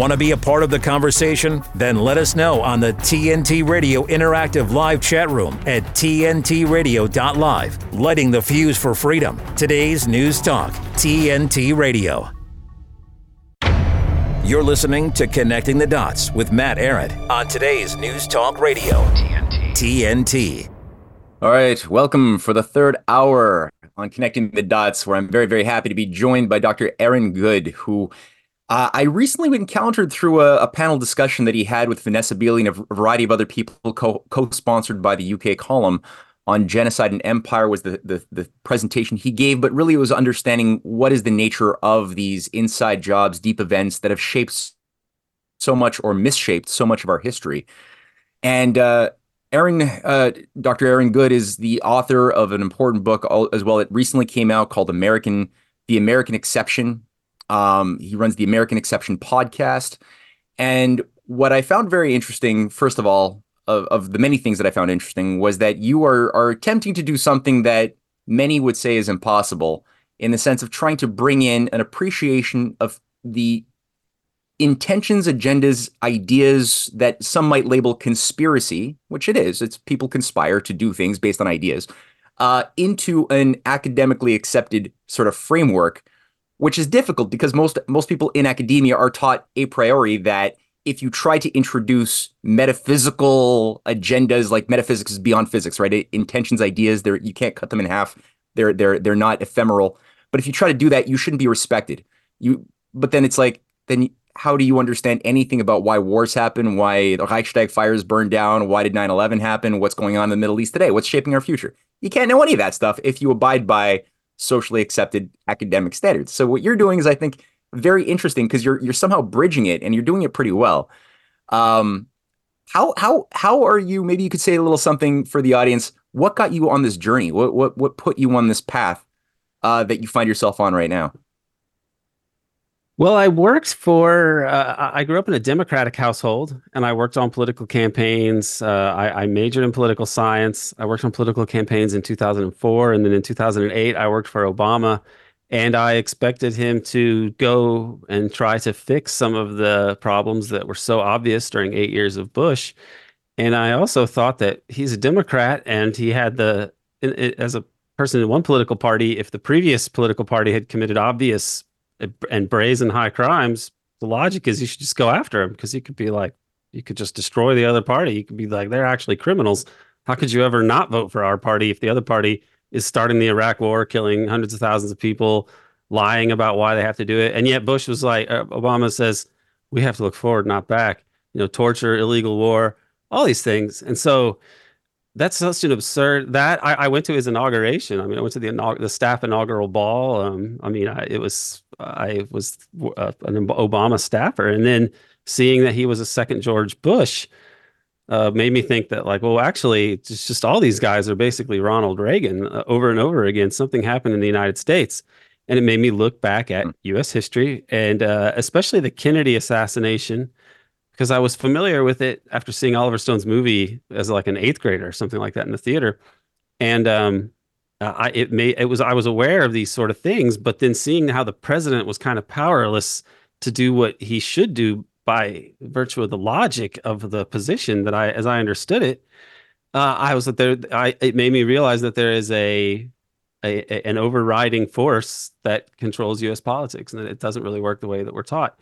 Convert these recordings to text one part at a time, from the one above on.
Want to be a part of the conversation? Then let us know on the TNT Radio Interactive Live chat room at TNTRadio.live. Lighting the fuse for freedom. Today's News Talk, TNT Radio. You're listening to Connecting the Dots with Matt Ehret on today's News Talk Radio, TNT. TNT. All right, welcome for the third hour on Connecting the Dots, where I'm very, very happy to be joined by Dr. Aaron Good, who uh, I recently encountered through a, a, panel discussion that he had with Vanessa Beeley and a variety of other people, co- co-sponsored by the UK column on genocide and empire was the, the, the presentation he gave, but really it was understanding what is the nature of these inside jobs, deep events that have shaped so much or misshaped so much of our history. And uh, Aaron, uh, Dr. Aaron Good is the author of an important book as well. It recently came out called American, The American Exception, um, he runs the American Exception podcast. And what I found very interesting, first of all, of, of the many things that I found interesting, was that you are, are attempting to do something that many would say is impossible in the sense of trying to bring in an appreciation of the intentions, agendas, ideas that some might label conspiracy, which it is. It's people conspire to do things based on ideas, uh, into an academically accepted sort of framework which is difficult because most most people in academia are taught a priori that if you try to introduce metaphysical agendas like metaphysics is beyond physics right? Intentions ideas there you can't cut them in half. They're they're they're not ephemeral. But if you try to do that you shouldn't be respected. You but then it's like then how do you understand anything about why wars happen why the reichstag fires burned down why did 9-11 happen what's going on in the middle east today what's shaping our future? You can't know any of that stuff if you abide by socially accepted academic standards. So what you're doing is, I think, very interesting because you're you're somehow bridging it and you're doing it pretty well. Um, how how how are you? Maybe you could say a little something for the audience. What got you on this journey? What what what put you on this path uh, that you find yourself on right now? Well, I worked for, uh, I grew up in a Democratic household and I worked on political campaigns. Uh, I, I, majored in political science. I worked on political campaigns in 2004. And then in 2008, I worked for Obama. And I expected him to go and try to fix some of the problems that were so obvious during eight years of Bush. And I also thought that he's a Democrat and he had the, as a person in one political party, if the previous political party had committed obvious and brazen high crimes, the logic is you should just go after him because he could be like, you could just destroy the other party. You could be like, they're actually criminals. How could you ever not vote for our party if the other party is starting the Iraq war, killing hundreds of thousands of people, lying about why they have to do it? And yet Bush was like, uh, Obama says, we have to look forward, not back. You know, torture, illegal war, all these things. And so that's such an absurd that I, I, went to his inauguration. I mean, I went to the the staff inaugural ball. Um, I mean, I, it was I was uh, an Obama staffer, and then seeing that he was a second George Bush uh, made me think that like, well, actually, it's just all these guys are basically Ronald Reagan uh, over and over again. Something happened in the United States, and it made me look back at U.S. Hmm. history and uh, especially the Kennedy assassination because I was familiar with it after seeing Oliver Stone's movie as like an eighth grader or something like that in the theater, and um, I it may it was I was aware of these sort of things, but then seeing how the president was kind of powerless to do what he should do by virtue of the logic of the position that I, as I understood it, uh, I was that there. I it made me realize that there is a, a, a an overriding force that controls U.S. politics, and that it doesn't really work the way that we're taught.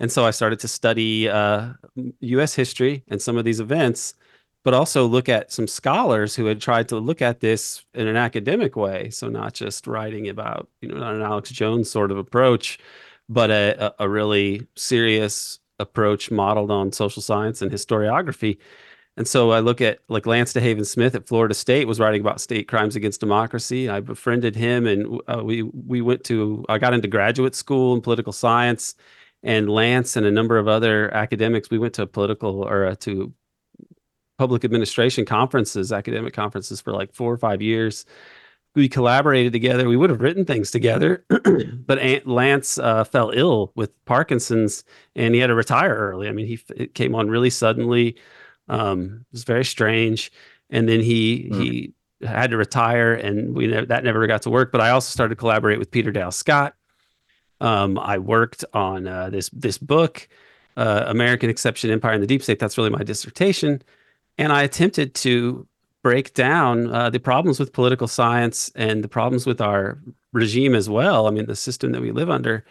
And so I started to study uh, U.S. history and some of these events, but also look at some scholars who had tried to look at this in an academic way. So not just writing about, you know, not an Alex Jones sort of approach, but a, a really serious approach modeled on social science and historiography. And so I look at like Lance DeHaven Smith at Florida State was writing about state crimes against democracy. I befriended him, and uh, we we went to I got into graduate school in political science and Lance and a number of other academics, we went to political or uh, to public administration conferences, academic conferences for like four or five years. We collaborated together. We would have written things together, but Aunt Lance uh, fell ill with Parkinson's and he had to retire early. I mean, he it came on really suddenly. Um, it was very strange, and then he mm. he had to retire, and we that never got to work. But I also started to collaborate with Peter Dale Scott, um, I worked on uh, this this book, uh, American Exception Empire and the Deep State. That's really my dissertation. And I attempted to break down uh, the problems with political science and the problems with our regime as well. I mean, the system that we live under,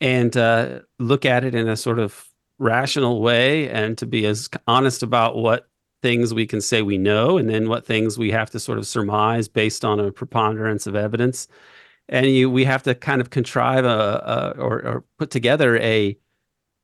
and uh, look at it in a sort of rational way and to be as honest about what things we can say we know and then what things we have to sort of surmise based on a preponderance of evidence and you we have to kind of contrive a, a or, or put together a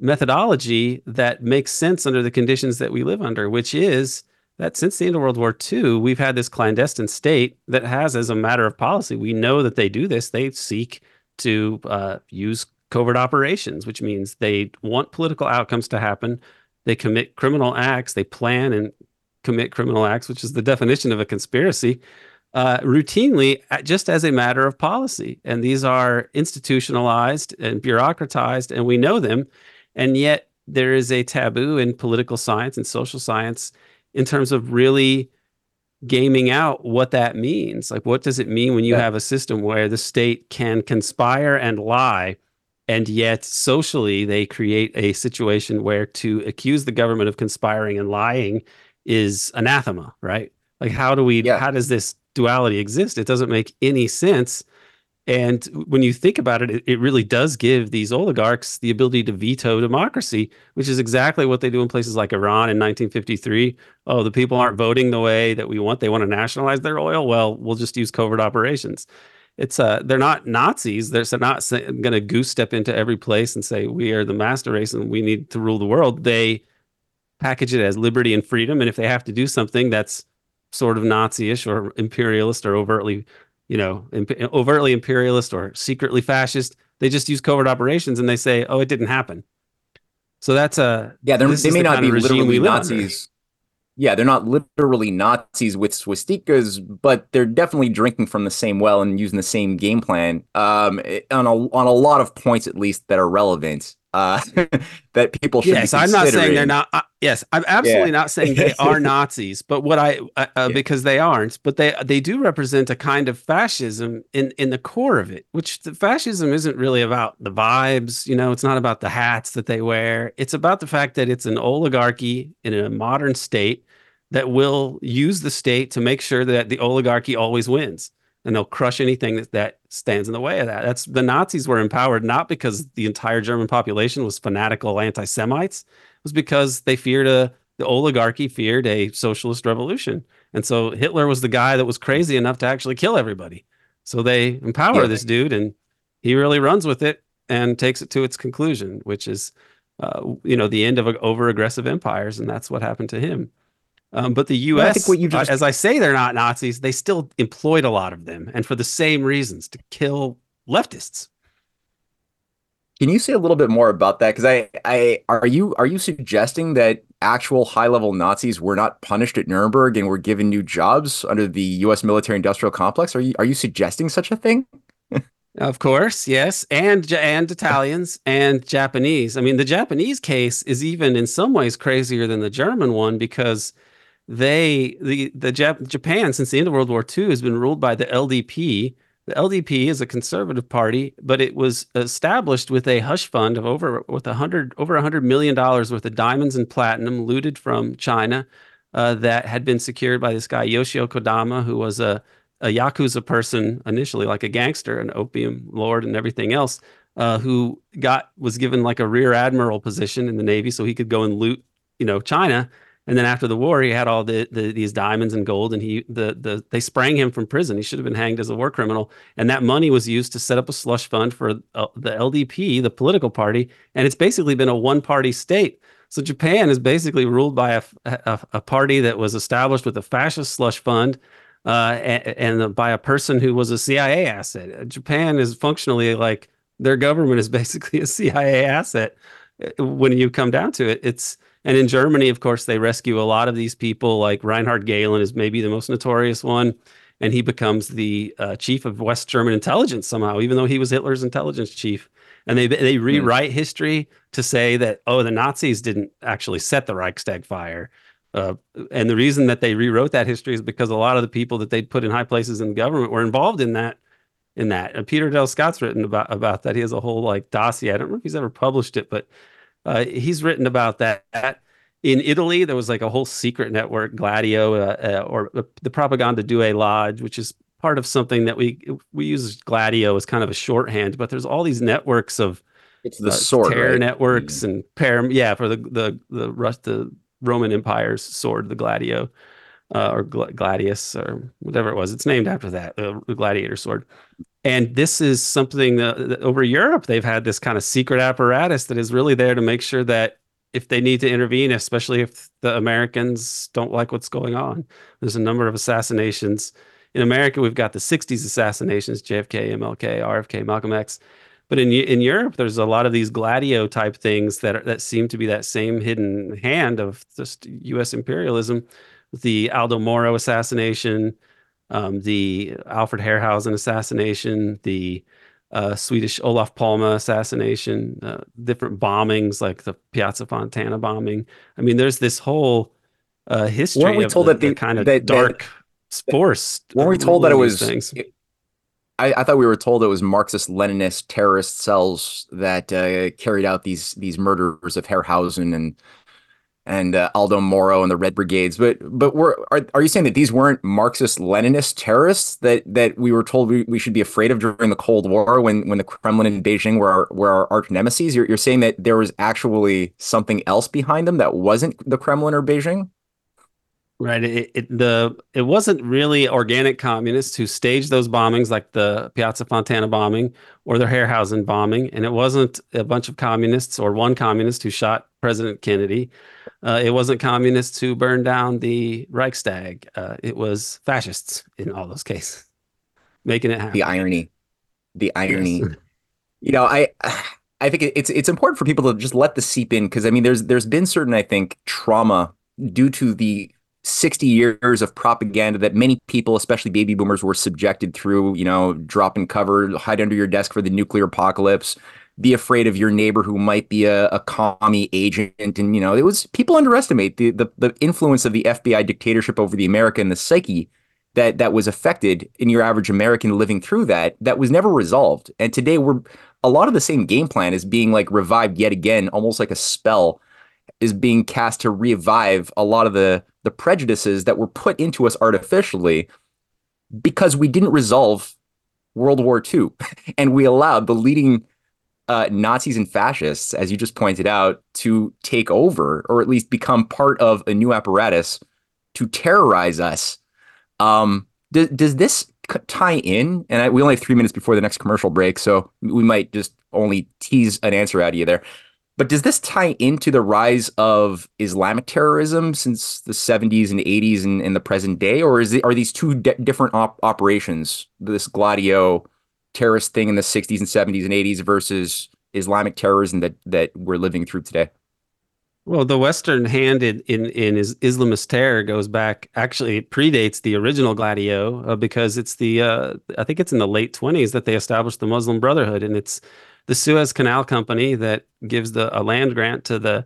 methodology that makes sense under the conditions that we live under which is that since the end of World War II, we've had this clandestine state that has, as a matter of policy, we know that they do this. They seek to uh, use covert operations, which means they want political outcomes to happen. They commit criminal acts. They plan and commit criminal acts, which is the definition of a conspiracy, uh, routinely, just as a matter of policy. And these are institutionalized and bureaucratized, and we know them. And yet, there is a taboo in political science and social science in terms of really gaming out what that means. Like, what does it mean when you yeah. have a system where the state can conspire and lie and yet socially they create a situation where to accuse the government of conspiring and lying is anathema right like how do we yeah. how does this duality exist it doesn't make any sense and when you think about it, it, really does give these oligarchs the ability to veto democracy, which is exactly what they do in places like Iran in 1953. Oh, the people aren't voting the way that we want. They want to nationalize their oil. Well, we'll just use covert operations it's uh they're not Nazis. They're not going to goose step into every place and say we are the master race and we need to rule the world. They package it as liberty and freedom, and if they have to do something that's sort of Nazi-ish or imperialist or overtly, you know, imp- overtly imperialist or secretly fascist, they just use covert operations and they say, "Oh, it didn't happen." So that's a yeah. They may the not be literally Nazis yeah, they're not literally Nazis with swastikas, but they're definitely drinking from the same well and using the same game plan um, eh, on a on a lot of points at least that are relevant. Uh, that people should. Yes, I'm not saying they're not. Uh, yes, I'm absolutely yeah. not saying they are Nazis, but what I uh, uh, yeah. because they aren't, but they they do represent a kind of fascism in in the core of it. Which the fascism isn't really about the vibes. You know, it's not about the hats that they wear. It's about the fact that it's an oligarchy in a modern state that will use the state to make sure that the oligarchy always wins and they'll crush anything that, that stands in the way of that. That's the Nazis were empowered not because the entire German population was fanatical anti-Semites. It was because they feared a the oligarchy feared a socialist revolution. And so Hitler was the guy that was crazy enough to actually kill everybody. So they empower yeah. this dude and he really runs with it and takes it to its conclusion, which is uh, you know the end of over aggressive empires and that's what happened to him. Um, but the U.S., I think what you just... uh, as I say, they're not Nazis. They still employed a lot of them, and for the same reasons to kill leftists. Can you say a little bit more about that? Because I, I, are you are you suggesting that actual high level Nazis were not punished at Nuremberg and were given new jobs under the U.S. military industrial complex? Are you are you suggesting such a thing? Of course, yes, and and Italians and Japanese. I mean, the Japanese case is even in some ways crazier than the German one because they the the Jap- Japan since the end of World War II has been ruled by the LDP. The LDP is a conservative party, but it was established with a hush fund of over with a hundred over a hundred million dollars worth of diamonds and platinum looted from China uh, that had been secured by this guy Yoshio Kodama, who was a a yakuza person initially, like a gangster, an opium lord, and everything else, uh, who got was given like a rear admiral position in the navy, so he could go and loot, you know, China and then after the war, he had all the, the these diamonds and gold, and he the the they sprang him from prison. He should have been hanged as a war criminal, and that money was used to set up a slush fund for uh, the LDP, the political party, and it's basically been a one party state. So Japan is basically ruled by a, a, a party that was established with a fascist slush fund, uh, and, and by a person who was a CIA asset. Japan is functionally like their government is basically a CIA asset uh, when you come down to it. It's and in Germany, of course, they rescue a lot of these people. Like Reinhard Gehlen is maybe the most notorious one, and he becomes the uh, chief of West German intelligence somehow, even though he was Hitler's intelligence chief. And they they hmm. rewrite mm. history to say that oh, the Nazis didn't actually set the Reichstag fire. Uh, and the reason that they rewrote that history is because a lot of the people that they'd put in high places in the government were involved in that. In that, and Peter Dale Scott's written about about that. He has a whole like dossier. I don't know if he's ever published it, but Uh, he's written about that. In Italy, there was like a whole secret network, Gladio, uh, uh, or the Propaganda Due Lodge, which is part of something that we we use Gladio as kind of a shorthand. But there's all these networks of it's the uh, sword terror right? networks mm-hmm. and pair yeah for the the the the Roman Empire's sword, the Gladio uh, or Gladius or whatever it was. It's named after that, the gladiator sword. And this is something that, that over Europe, they've had this kind of secret apparatus that is really there to make sure that if they need to intervene, especially if the Americans don't like what's going on, there's a number of assassinations. In America, we've got the 60s assassinations JFK, MLK, RFK, Malcolm X. But in in Europe, there's a lot of these gladio type things that are, that seem to be that same hidden hand of just U.S. imperialism the Aldo Moro assassination, um, the Alfred Herrhausen assassination, the uh, Swedish Olof Palme assassination, uh, different bombings like the Piazza Fontana bombing. I mean, there's this whole uh, history. Weren't we told the, that the, the kind of that, dark that, force? Weren't we told that it was? It, I, I, thought we were told it was Marxist Leninist terrorist cells that uh, carried out these these murders of Herrhausen and and uh, Aldo Moro and the Red Brigades. But but were are, are you saying that these weren't Marxist Leninist terrorists that that we were told we, we should be afraid of during the Cold War when when the Kremlin and Beijing were our, were our arch nemesis? You're, you're saying that there was actually something else behind them that wasn't the Kremlin or Beijing? Right. It, it, the it wasn't really organic communists who staged those bombings, like the Piazza Fontana bombing or the Herrhausen bombing, and it wasn't a bunch of communists or one communist who shot President Kennedy. Uh, it wasn't communists who burned down the Reichstag. Uh, it was fascists in all those cases, making it happen. The irony, the irony. Yes. You know, I I think it's it's important for people to just let the seep in because I mean, there's there's been certain I think trauma due to the 60 years of propaganda that many people, especially baby boomers, were subjected through, you know, drop and cover, hide under your desk for the nuclear apocalypse, be afraid of your neighbor who might be a, a commie agent. And, you know, it was people underestimate the, the, the influence of the FBI dictatorship over the America and the psyche that that was affected in your average American living through that, that was never resolved. And today we're a lot of the same game plan is being like revived yet again, almost like a spell is being cast to revive a lot of the the prejudices that were put into us artificially because we didn't resolve World War II and we allowed the leading uh, Nazis and fascists, as you just pointed out, to take over or at least become part of a new apparatus to terrorize us. Um, does, does this tie in? And I, we only have three minutes before the next commercial break, so we might just only tease an answer out of you there. But does this tie into the rise of Islamic terrorism since the 70s and 80s and, in the present day, or is it are these two different op- operations? This Gladio terrorist thing in the 60s and 70s and 80s versus Islamic terrorism that that we're living through today? Well, the Western hand in, in, in is Islamist terror goes back, actually, it predates the original Gladio uh, because it's the, uh, I think it's in the late 20s that they established the Muslim Brotherhood. And it's the Suez Canal Company that gives the a land grant to the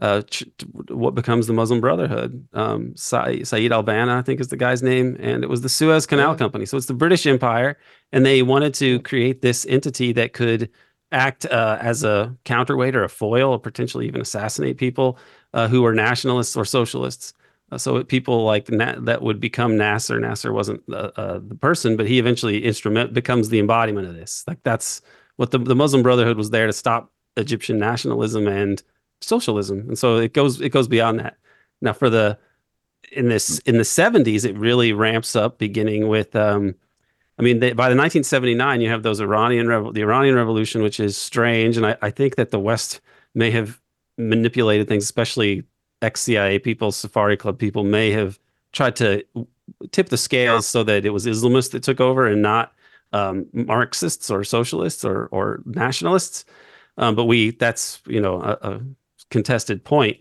uh, ch- what becomes the Muslim Brotherhood. Um, Sa- Saeed Al Banna, I think, is the guy's name, and it was the Suez Canal yeah. Company. So it's the British Empire, and they wanted to create this entity that could act uh, as a counterweight or a foil, or potentially even assassinate people uh, who were nationalists or socialists. Uh, so people like Na- that would become Nasser. Nasser wasn't uh, the person, but he eventually instrument becomes the embodiment of this. Like that's what the, the Muslim Brotherhood was there to stop Egyptian nationalism and socialism, and so it goes it goes beyond that. Now, for the in this in the 70s, it really ramps up, beginning with. Um, I mean, they, by the 1979, you have those Iranian the Iranian Revolution, which is strange, and I, I think that the West may have manipulated things, especially ex-CIA people, Safari Club people, may have tried to tip the scales so that it was Islamists that took over and not um, Marxists or socialists or or nationalists. Um, but we that's you know a, a, contested point.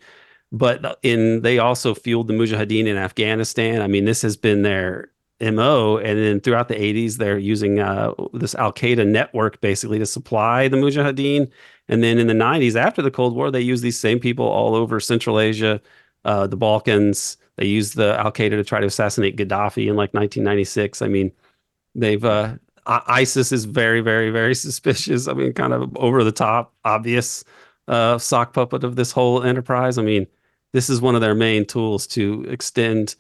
But in they also fueled the Mujahideen in Afghanistan. I mean, this has been their mo, and then throughout the 80s, they're using uh, this Al Qaeda network basically to supply the Mujahideen. And then in the 90s, after the Cold War, they use these same people all over Central Asia, uh, the Balkans. They used the Al Qaeda to try to assassinate Gaddafi in like 1996. I mean, they've uh, ISIS is very, very, very suspicious. I mean, kind of over the top, obvious. Uh, sock puppet of this whole enterprise. I mean, this is one of their main tools to extend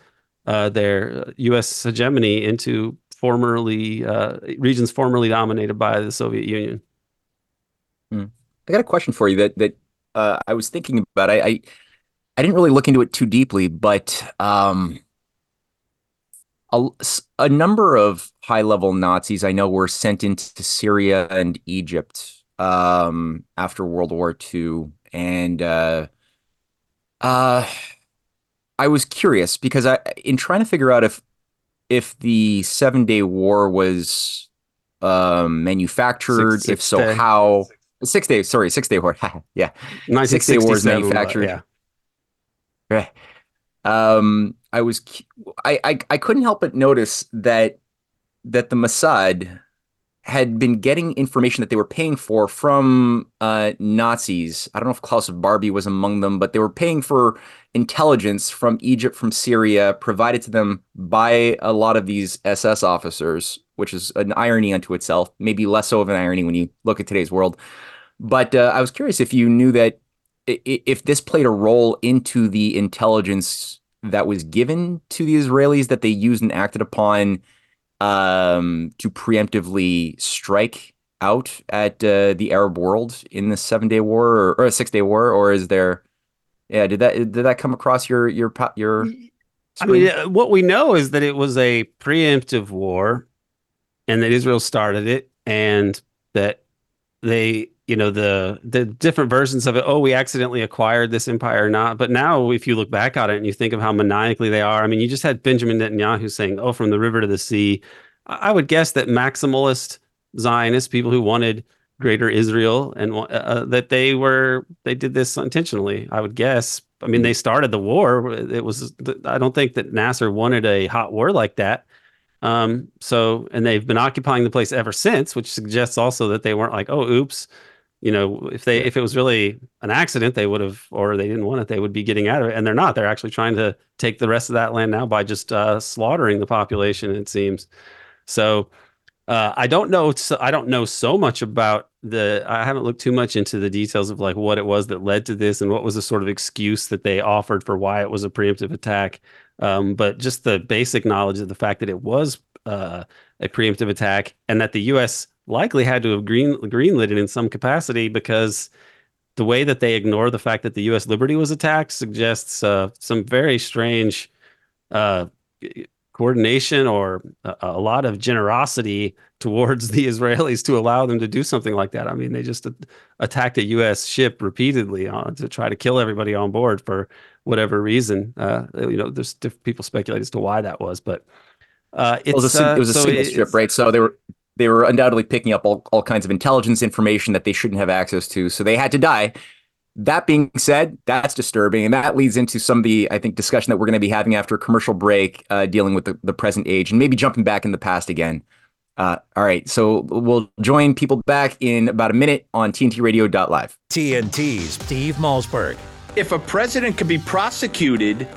uh, their U.S. hegemony into formerly uh, regions formerly dominated by the Soviet Union. Hmm. I got a question for you that that uh, I was thinking about. I, I, I didn't really look into it too deeply, but um, a, a number of high level Nazis I know were sent into Syria and Egypt um, after World War II, and uh, uh, I was curious because I, in trying to figure out if if the Seven Day War was um, manufactured, six, six if so, day. how six days? Sorry, six day war. yeah, six day war is manufactured. Yeah. Right. Um, I was I, I I couldn't help but notice that that the Mossad had been getting information that they were paying for from uh, Nazis. I don't know if Klaus Barbie was among them, but they were paying for intelligence from Egypt, from Syria, provided to them by a lot of these SS officers, which is an irony unto itself. Maybe less so of an irony when you look at today's world. But uh, I was curious if you knew that if this played a role into the intelligence that was given to the Israelis that they used and acted upon um, to preemptively strike out at uh, the Arab world in the Seven Day War or, or a Six Day War, or is there? Yeah, did that did that come across your your your? I mean, uh, what we know is that it was a preemptive war, and that Israel started it, and that they you know the the different versions of it oh we accidentally acquired this empire or not. But now if you look back on it and you think of how maniacally they are i mean you just had benjamin netanyahu saying oh from the river to the sea. I would guess that maximalist zionists people who wanted greater israel and uh, uh, that they were they did this intentionally i would guess. I mean they started the war. It was i don't think that nasser wanted a hot war like that. Um so and they've been occupying the place ever since which suggests also that they weren't like oh oops you know if they if it was really an accident they would have or they didn't want it they would be getting out of it. And they're not. They're actually trying to take the rest of that land now by just uh, slaughtering the population it seems. So uh, i don't know so, i don't know so much about the i haven't looked too much into the details of like what it was that led to this and what was the sort of excuse that they offered for why it was a preemptive attack. Um, but just the basic knowledge of the fact that it was uh, a preemptive attack and that the us likely had to have green greenlit it in some capacity because the way that they ignore the fact that the U.S. liberty was attacked suggests uh, some very strange uh, coordination or a, a, lot of generosity towards the Israelis to allow them to do something like that. I mean, they just attacked a U.S. ship repeatedly on, to try to kill everybody on board for whatever reason. Uh, you know, there's people speculate as to why that was, but uh, it was a, it was a uh, so single ship, right? So they were they were undoubtedly picking up all, all kinds of intelligence information that they shouldn't have access to. So they had to die. That being said, that's disturbing. And that leads into some of the, I think, discussion that we're going to be having after a commercial break, uh, dealing with the, the present age and maybe jumping back in the past again. Uh, all right. So we'll join people back in about a minute on TNTRadio.live. TNT's Steve Malzberg. If a president could be prosecuted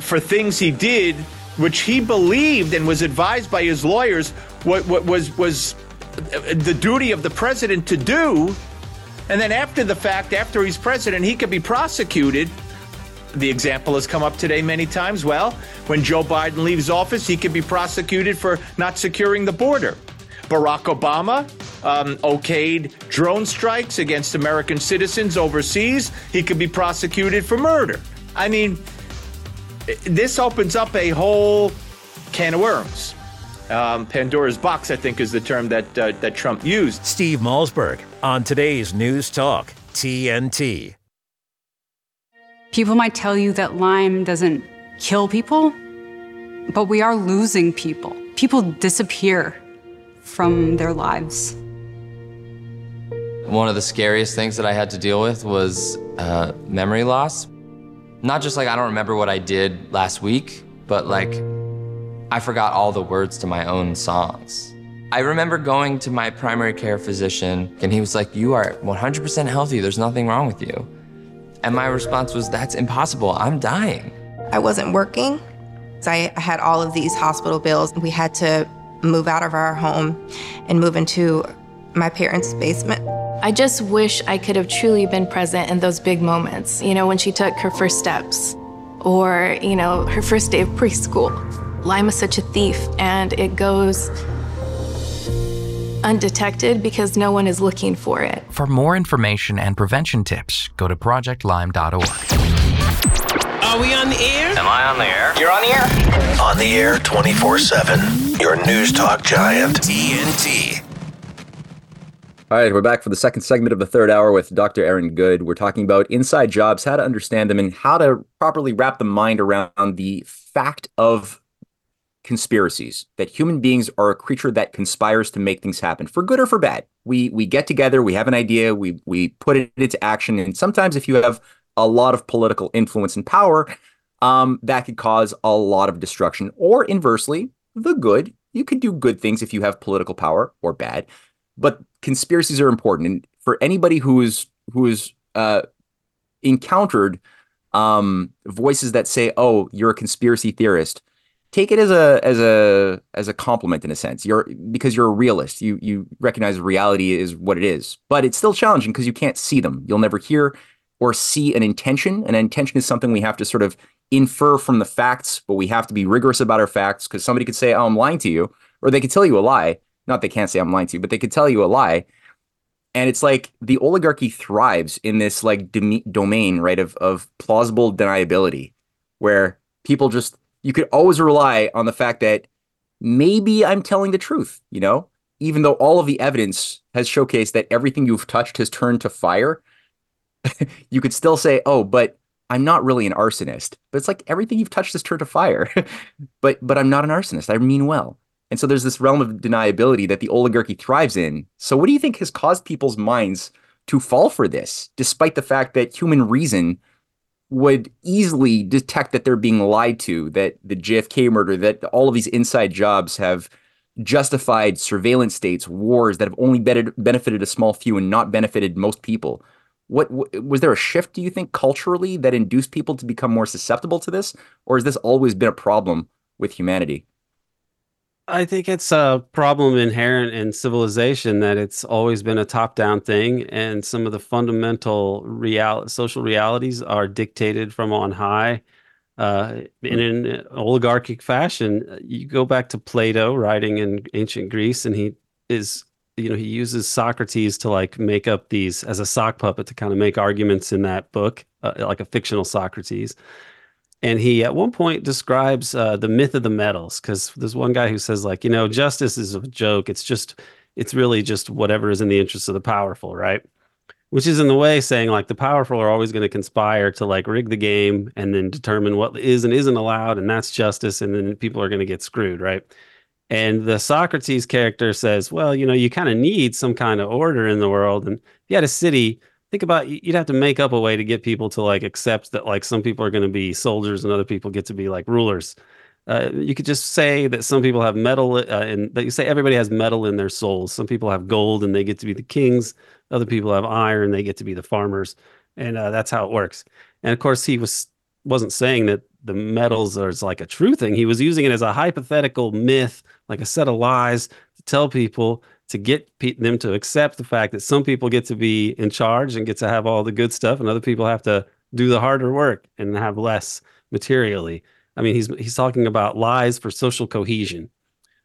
for things he did, which he believed and was advised by his lawyers what, what was was the duty of the president to do, and then after the fact, after he's president, he could be prosecuted. The example has come up today many times. Well, when Joe Biden leaves office, he could be prosecuted for not securing the border. Barack Obama um, okayed drone strikes against American citizens overseas. He could be prosecuted for murder. I mean, this opens up a whole can of worms. Um, Pandora's box, I think, is the term that uh, that Trump used. Steve Malzberg on today's News Talk TNT. People might tell you that Lyme doesn't kill people, but we are losing people. People disappear from their lives. One of the scariest things that I had to deal with was uh, memory loss. Not just like I don't remember what I did last week, but like I forgot all the words to my own songs. I remember going to my primary care physician, and he was like, You are 100% healthy, there's nothing wrong with you. And my response was, That's impossible, I'm dying. I wasn't working. I had all of these hospital bills. We had to move out of our home and move into my parents' basement. I just wish I could have truly been present in those big moments, you know, when she took her first steps or, you know, her first day of preschool. Lyme's such a thief and it goes undetected because no one is looking for it. For more information and prevention tips, go to projectlyme.org. Are we on the air? Am I on the air? You're on the air? On the air 24 7. Your news talk giant. TNT. All right, we're back for the second segment of the third hour with Dr. Aaron Good. We're talking about inside jobs, how to understand them, and how to properly wrap the mind around the fact of conspiracies that human beings are a creature that conspires to make things happen for good or for bad we we get together we have an idea we we put it into action and sometimes if you have a lot of political influence and power um, that could cause a lot of destruction or inversely the good you can do good things if you have political power or bad but conspiracies are important and for anybody who is who is uh, encountered um, voices that say oh you're a conspiracy theorist take it as a as a as a compliment in a sense. You're because you're a realist. You you recognize reality is what it is, but it's still challenging because you can't see them. You'll never hear or see an intention. An intention is something we have to sort of infer from the facts, but we have to be rigorous about our facts because somebody could say, "Oh, I'm lying to you," or they could tell you a lie. Not they can't say I'm lying to you, but they could tell you a lie. And it's like the oligarchy thrives in this like domain, right, of of plausible deniability, where people just you could always rely on the fact that maybe I'm telling the truth, you know, even though all of the evidence has showcased that everything you've touched has turned to fire. you could still say, oh, but I'm not really an arsonist. But it's like everything you've touched has turned to fire. but but I'm not an arsonist. I mean well. And so there's this realm of deniability that the oligarchy thrives in. So what do you think has caused people's minds to fall for this, despite the fact that human reason would easily detect that they're being lied to, that the JFK murder, that all of these inside jobs have justified surveillance states, wars that have only benefited a small few and not benefited most people. What was there a shift, do you think, culturally that induced people to become more susceptible to this, or has this always been a problem with humanity? I think it's a problem inherent in civilization that it's always been a top-down thing, and some of the fundamental real social realities are dictated from on high. Uh, in an oligarchic fashion, you go back to Plato writing in ancient Greece, and he is, you know, he uses Socrates to like make up these as a sock puppet to kind of make arguments in that book, uh, like a fictional Socrates and he at one point describes uh, the myth of the metals because there's one guy who says like you know justice is a joke. It's just it's really just whatever is in the interest of the powerful right? Which is in the way saying like the powerful are always going to conspire to like rig the game and then determine what is and isn't allowed and that's justice and then people are going to get screwed right? And the socrates character says well you know you kind of need some kind of order in the world. And if you had a city think about you'd have to make up a way to get people to like accept that like some people are going to be soldiers and other people get to be like rulers. Uh, you could just say that some people have metal uh, and that you say everybody has metal in their souls. Some people have gold and they get to be the kings. Other people have iron, they get to be the farmers, and uh, that's how it works. And of course, he was wasn't saying that the metals are like a true thing. He was using it as a hypothetical myth, like a set of lies to tell people to get pe- them to accept the fact that some people get to be in charge and get to have all the good stuff, and other people have to do the harder work and have less materially. I mean, he's he's talking about lies for social cohesion,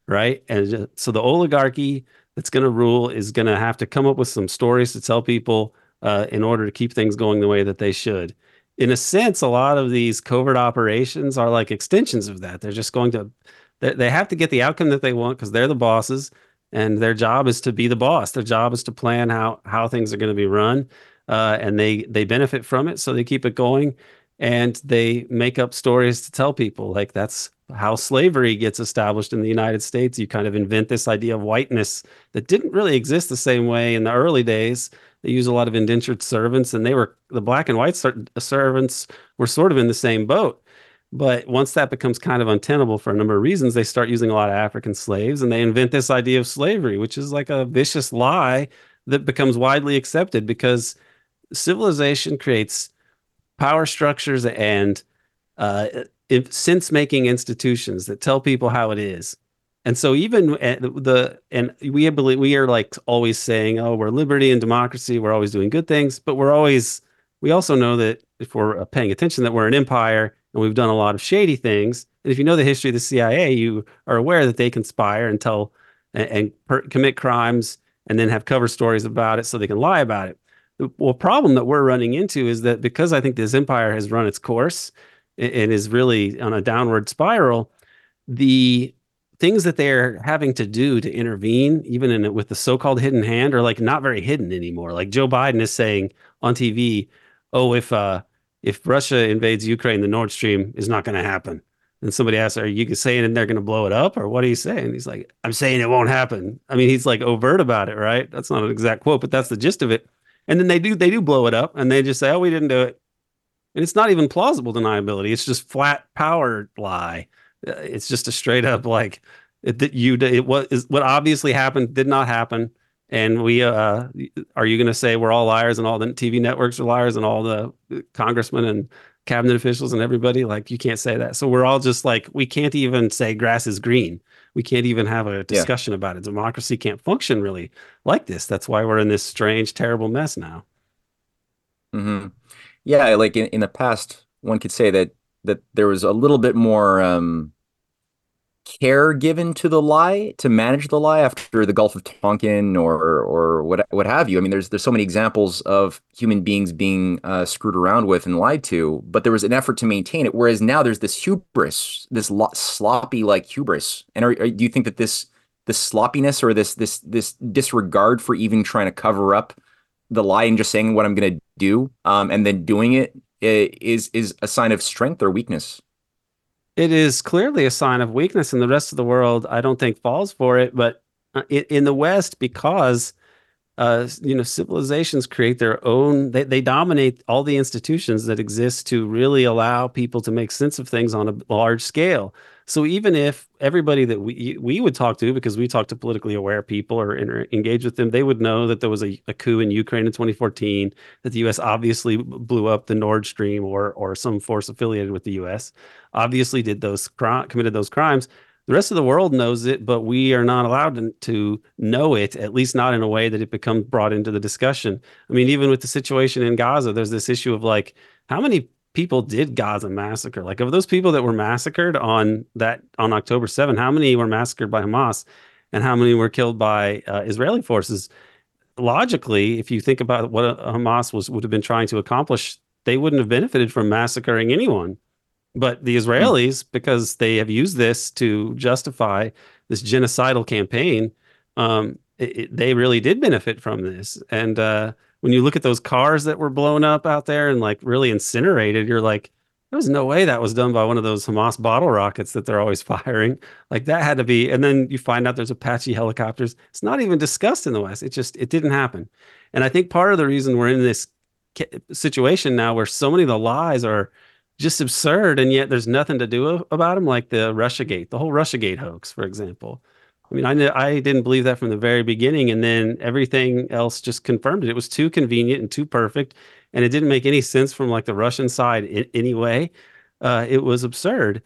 right? And so the oligarchy that's going to rule is going to have to come up with some stories to tell people uh, in order to keep things going the way that they should. In a sense, a lot of these covert operations are like extensions of that. They're just going to they have to get the outcome that they want because they're the bosses and their job is to be the boss. Their job is to plan how how things are going to be run, uh, and they they benefit from it, so they keep it going, and they make up stories to tell people. Like that's how slavery gets established in the United States. You kind of invent this idea of whiteness that didn't really exist the same way in the early days. They use a lot of indentured servants, and they were the black and white ser- servants were sort of in the same boat but once that becomes kind of untenable for a number of reasons, they start using a lot of African slaves and they invent this idea of slavery, which is like a vicious lie that becomes widely accepted because civilization creates power structures and uh, sense making institutions that tell people how it is. And so even the and we believe we are like always saying, oh, we're liberty and democracy, we're always doing good things, but we're always we also know that if we're paying attention that we're an empire and we've done a lot of shady things. And if you know the history of the CIA, you are aware that they conspire and tell and, and per, commit crimes and then have cover stories about it so they can lie about it. The well, problem that we're running into is that because I think this empire has run its course and is really on a downward spiral, the things that they're having to do to intervene, even in with the so-called hidden hand, are like not very hidden anymore. Like Joe Biden is saying on TV, "Oh, if uh, if Russia invades Ukraine, the Nord Stream is not going to happen." And somebody asks, "Are you saying they're going to blow it up, or what are you saying?" He's like, "I'm saying it won't happen." I mean, he's like overt about it, right? That's not an exact quote, but that's the gist of it. And then they do they do blow it up, and they just say, "Oh, we didn't do it," and it's not even plausible deniability. It's just flat power lie uh, it's just a straight up like that you it what is what obviously happened did not happen and we uh are you going to say we're all liars and all the tv networks are liars and all the congressmen and cabinet officials and everybody? Like you can't say that. So we're all just like we can't even say grass is green. We can't even have a discussion yeah. about it. Democracy can't function really like this. That's why we're in this strange terrible mess now. Mm-hmm. yeah like in, in the past one could say that that there was a little bit more um, care given to the lie to manage the lie after the Gulf of Tonkin or or what what have you. I mean, there's there's so many examples of human beings being uh, screwed around with and lied to, but there was an effort to maintain it. Whereas now there's this hubris, this lo- sloppy like hubris. And are, are, do you think that this this sloppiness or this this this disregard for even trying to cover up the lie and just saying what I'm going to do, um, and then doing it is is a sign of strength or weakness? It is clearly a sign of weakness, and the rest of the world, I don't think, falls for it. But uh, in, in the West, because uh, you know civilizations create their own, they, they dominate all the institutions that exist to really allow people to make sense of things on a large scale. So even if everybody that we we would talk to, because we talk to politically aware people or engage with them, they would know that there was a, a, coup in Ukraine in 2014, that the U.S. obviously blew up the Nord Stream or or some force affiliated with the U.S. Obviously did those committed those crimes. The rest of the world knows it, but we are not allowed to know it, at least not in a way that it becomes brought into the discussion. I mean, even with the situation in Gaza, there's this issue of like, how many people did Gaza massacre? Like of those people that were massacred on that on October 7, how many were massacred by Hamas and how many were killed by uh, Israeli forces? Logically, if you think about what Hamas was would have been trying to accomplish, they wouldn't have benefited from massacring anyone. But the hmm. Israelis, because they have used this to justify this genocidal campaign, um, it, it, they really did benefit from this. And uh, when you look at those cars that were blown up out there and like really incinerated, you're like, there was no way that was done by one of those Hamas bottle rockets that they're always firing. Like that had to be. And then you find out there's Apache helicopters. It's not even discussed in the West. It just it didn't happen. And I think part of the reason we're in this situation now where so many of the lies are just absurd and yet there's nothing to do about them like the Russiagate, the whole Russiagate hoax, for example. I mean, I I didn't believe that from the very beginning, and then everything else just confirmed it. It was too convenient and too perfect, and it didn't make any sense from like the Russian side in, anyway. Uh, it was absurd.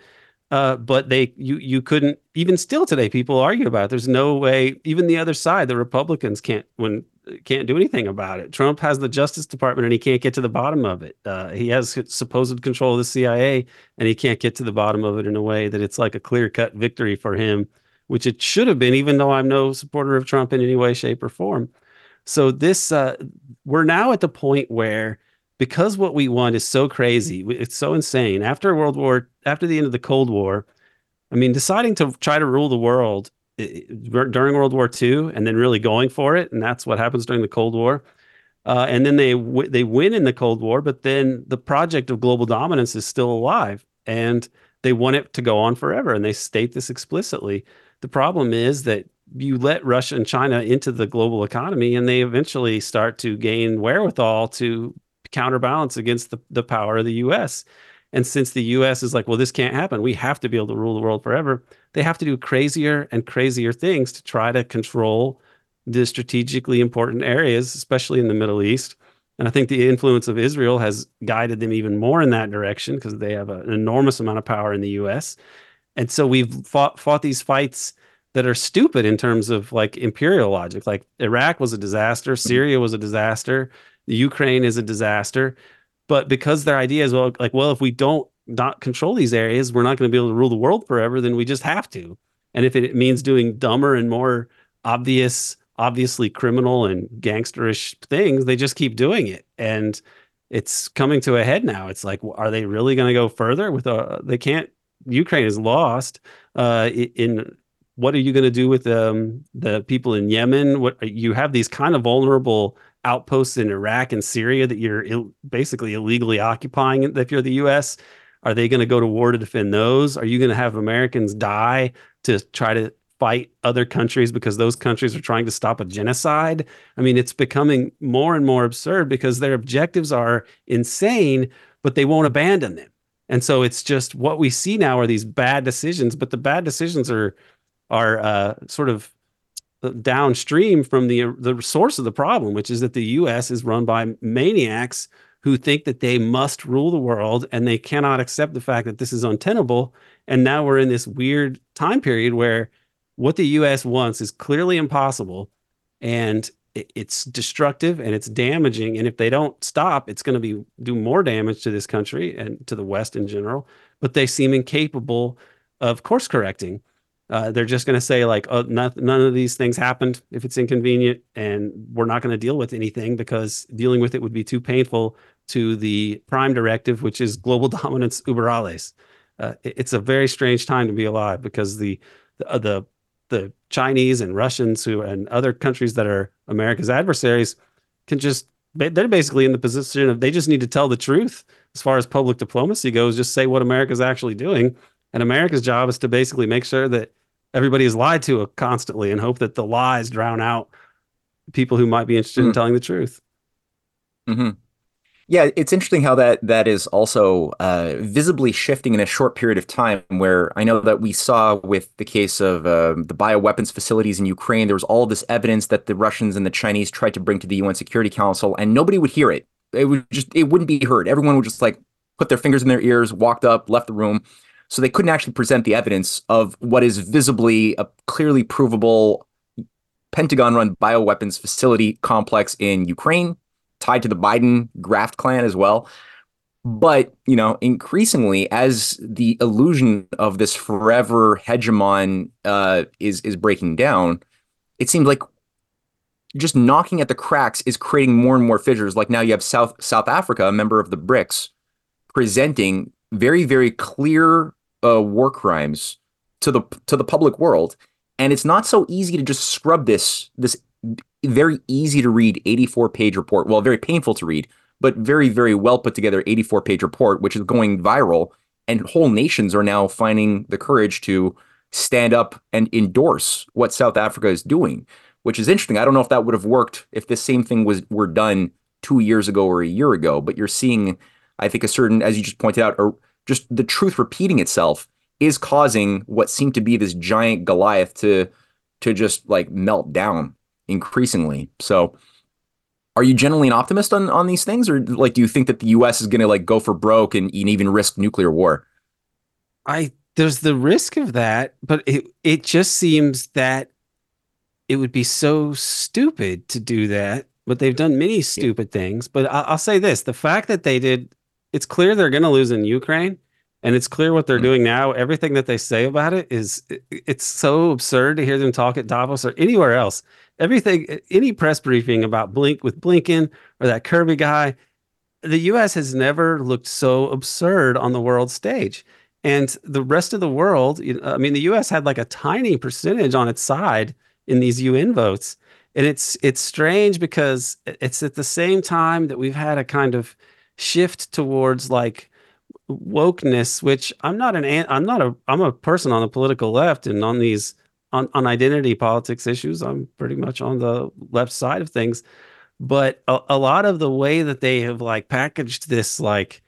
Uh, but they you you couldn't even still today people argue about it. There's no way even the other side, the Republicans can't when can't do anything about it. Trump has the Justice Department and he can't get to the bottom of it. Uh, he has supposed control of the CIA and he can't get to the bottom of it in a way that it's like a clear cut victory for him which it should have been, even though I'm no supporter of Trump in any way, shape, or form. So this, uh, we're now at the point where, because what we want is so crazy, it's so insane. After World War, after the end of the Cold War, I mean, deciding to try to rule the world during World War II and then really going for it, and that's what happens during the Cold War. Uh, and then they w- they win in the Cold War, but then the project of global dominance is still alive, and they want it to go on forever, and they state this explicitly. The problem is that you let Russia and China into the global economy and they eventually start to gain wherewithal to counterbalance against the, the power of the US. And since the US is like, well, this can't happen, we have to be able to rule the world forever, they have to do crazier and crazier things to try to control the strategically important areas, especially in the Middle East. And I think the influence of Israel has guided them even more in that direction because they have a, an enormous amount of power in the US and so we've fought fought these fights that are stupid in terms of like imperial logic. Like Iraq was a disaster, Syria was a disaster, Ukraine is a disaster. But because their idea is well, like, well, if we don't not control these areas, we're not going to be able to rule the world forever, then we just have to. And if it means doing dumber and more obvious, obviously criminal and gangsterish things, they just keep doing it. And it's coming to a head now. It's like, are they really going to go further with a? Uh, they can't. Ukraine is lost. Uh, in what are you going to do with um, the people in Yemen? What you have these kind of vulnerable outposts in Iraq and Syria that you're Ill, basically illegally occupying. If you're the U.S., are they going to go to war to defend those? Are you going to have Americans die to try to fight other countries because those countries are trying to stop a genocide? I mean, it's becoming more and more absurd because their objectives are insane, but they won't abandon them. And so it's just what we see now are these bad decisions, but the bad decisions are are uh, sort of uh, downstream from the the source of the problem, which is that the U.S. is run by maniacs who think that they must rule the world and they cannot accept the fact that this is untenable. And now we're in this weird time period where what the US wants is clearly impossible and it's destructive and it's damaging. And if they don't stop, it's going to be do more damage to this country and to the West in general. But they seem incapable of course correcting. Uh, they're just going to say like, "Oh, not, none of these things happened if it's inconvenient, and we're not going to deal with anything because dealing with it would be too painful to the prime directive, which is global dominance über alles. Uh, it's a very strange time to be alive because the the, uh, the the Chinese and Russians who and other countries that are America's adversaries can just they're basically in the position of they just need to tell the truth as far as public diplomacy goes. Just say what America's actually doing, and America's job is to basically make sure that everybody is lied to constantly and hope that the lies drown out people who might be interested mm. in hmm. telling the truth. Mm-hmm. Yeah, it's interesting how that that is also uh, visibly shifting in a short period of time. Where I know that we saw with the case of uh, the bioweapons facilities in Ukraine, there was all this evidence that the Russians and the Chinese tried to bring to the UN Security Council, and nobody would hear it. It would just it wouldn't be heard. Everyone would just like put their fingers in their ears, walked up, left the room. So they couldn't actually present the evidence of what is visibly a clearly provable Pentagon-run bioweapons facility complex in Ukraine tied to the Biden graft clan as well. But, you know, increasingly as the illusion of this forever hegemon uh, is is breaking down, it seems like just knocking at the cracks is creating more and more fissures. Like now you have South South Africa, a member of the BRICS, presenting very, very clear uh, war crimes to the to the public world, and it's not so easy to just scrub this this very easy to read 84 page report. Well, very painful to read, but very, very well put together 84 page report, which is going viral. And whole nations are now finding the courage to stand up and endorse what South Africa is doing, which is interesting. I don't know if that would have worked if the same thing was were done two years ago or a year ago, but you're seeing, I think, a certain, as you just pointed out, or just the truth repeating itself is causing what seemed to be this giant Goliath to to just like melt down increasingly. So are you generally an optimist on, on these things or like do you think that the US is going to like go for broke and, and even risk nuclear war? I there's the risk of that, but it it just seems that it would be so stupid to do that. But they've done many stupid yeah. things. But I'll, I'll say this: the fact that they did, it's clear they're going to lose in Ukraine, and it's clear what they're mm-hmm. doing now. Everything that they say about it is, it's so absurd to hear them talk at Davos or anywhere else everything, any press briefing about Blink with Blinken or that Kirby guy, the U.S. has never looked so absurd on the world stage. And the rest of the world, I mean, the U.S. had like a tiny percentage on its side in these UN votes, and it's it's strange because it's at the same time that we've had a kind of shift towards like wokeness, which I'm not an I'm not a I'm a person on the political left and on these on, on identity politics issues, I'm pretty much on the left side of things. But a, a lot of the way that they have like packaged this, like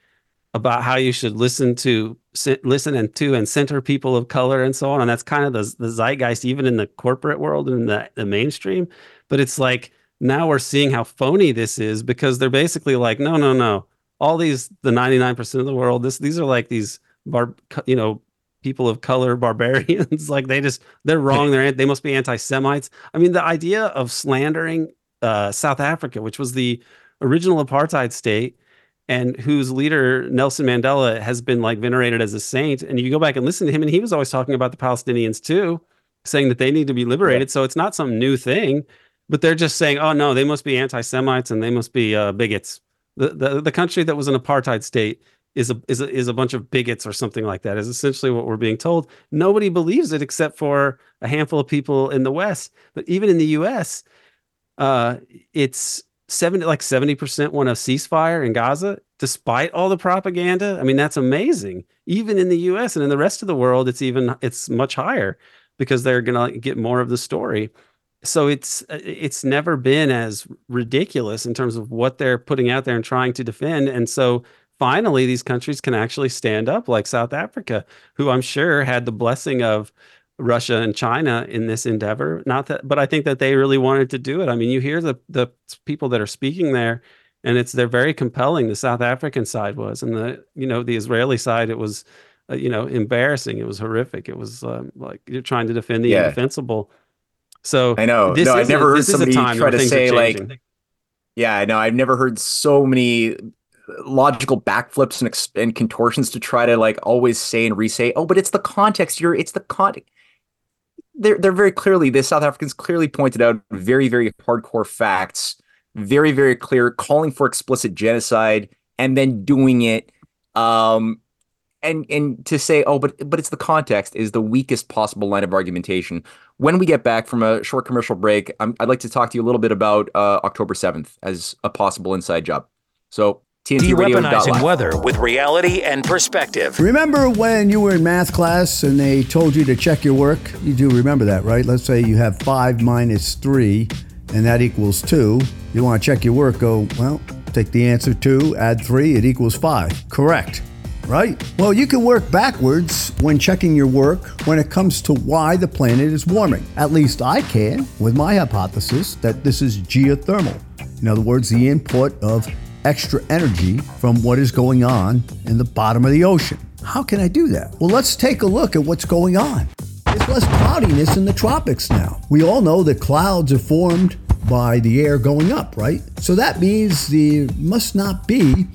about how you should listen to listen and to and center people of color and so on, and that's kind of the, the zeitgeist even in the corporate world and the, the mainstream. But it's like now we're seeing how phony this is because they're basically like, no, no, no, all these the 99% of the world, this these are like these bar, you know, people of color barbarians. like they just they're wrong. They're they must be anti-Semites. I mean, the idea of slandering uh, South Africa, which was the original apartheid state, and whose leader Nelson Mandela has been like venerated as a saint. And you go back and listen to him, and he was always talking about the Palestinians too, saying that they need to be liberated. Yeah. So it's not some new thing, but they're just saying, oh no, they must be anti-Semites and they must be uh, bigots. The, the the country that was an apartheid state is a is a, is a bunch of bigots or something like that is essentially what we're being told. Nobody believes it except for a handful of people in the west. But even in the us uh, it's 70 like 70% want a ceasefire in gaza despite all the propaganda. I mean that's amazing. Even in the us and in the rest of the world it's even it's much higher because they're going to get more of the story. So it's it's never been as ridiculous in terms of what they're putting out there and trying to defend. And so finally these countries can actually stand up like South Africa, who I'm sure had the blessing of Russia and China in this endeavor. Not that, but I think that they really wanted to do it. I mean, you hear the the people that are speaking there, and it's they're very compelling. The South African side was, and the you know the Israeli side, it was, uh, you know, embarrassing. It was horrific. It was um, like you're trying to defend the yeah. indefensible. So I know. No, I've never heard somebody try to say like. Yeah, I know. I've never heard so many logical backflips and, ex- and contortions to try to like always say and re-say, oh, but it's the context. You're it's the context. They're they're very clearly the South Africans clearly pointed out very very hardcore facts, very very clear, calling for explicit genocide and then doing it. Um, and and to say, oh, but but it's the context is the weakest possible line of argumentation. When we get back from a short commercial break, i would like to talk to you a little bit about uh, October seventh as a possible inside job. So De-weaponizing weather with reality and perspective. Remember when you were in math class and they told you to check your work? You do remember that, right? Let's say you have 5 minus 3 and that equals 2. You want to check your work, go, well, take the answer 2, add 3, it equals 5. Correct. Right? Well, you can work backwards when checking your work when it comes to why the planet is warming. At least I can with my hypothesis that this is geothermal. In other words, the input of extra energy from what is going on in the bottom of the ocean. How can I do that? Well, let's take a look at what's going on. There's less cloudiness in the tropics now. We all know that clouds are formed by the air going up, right? So that means there must not be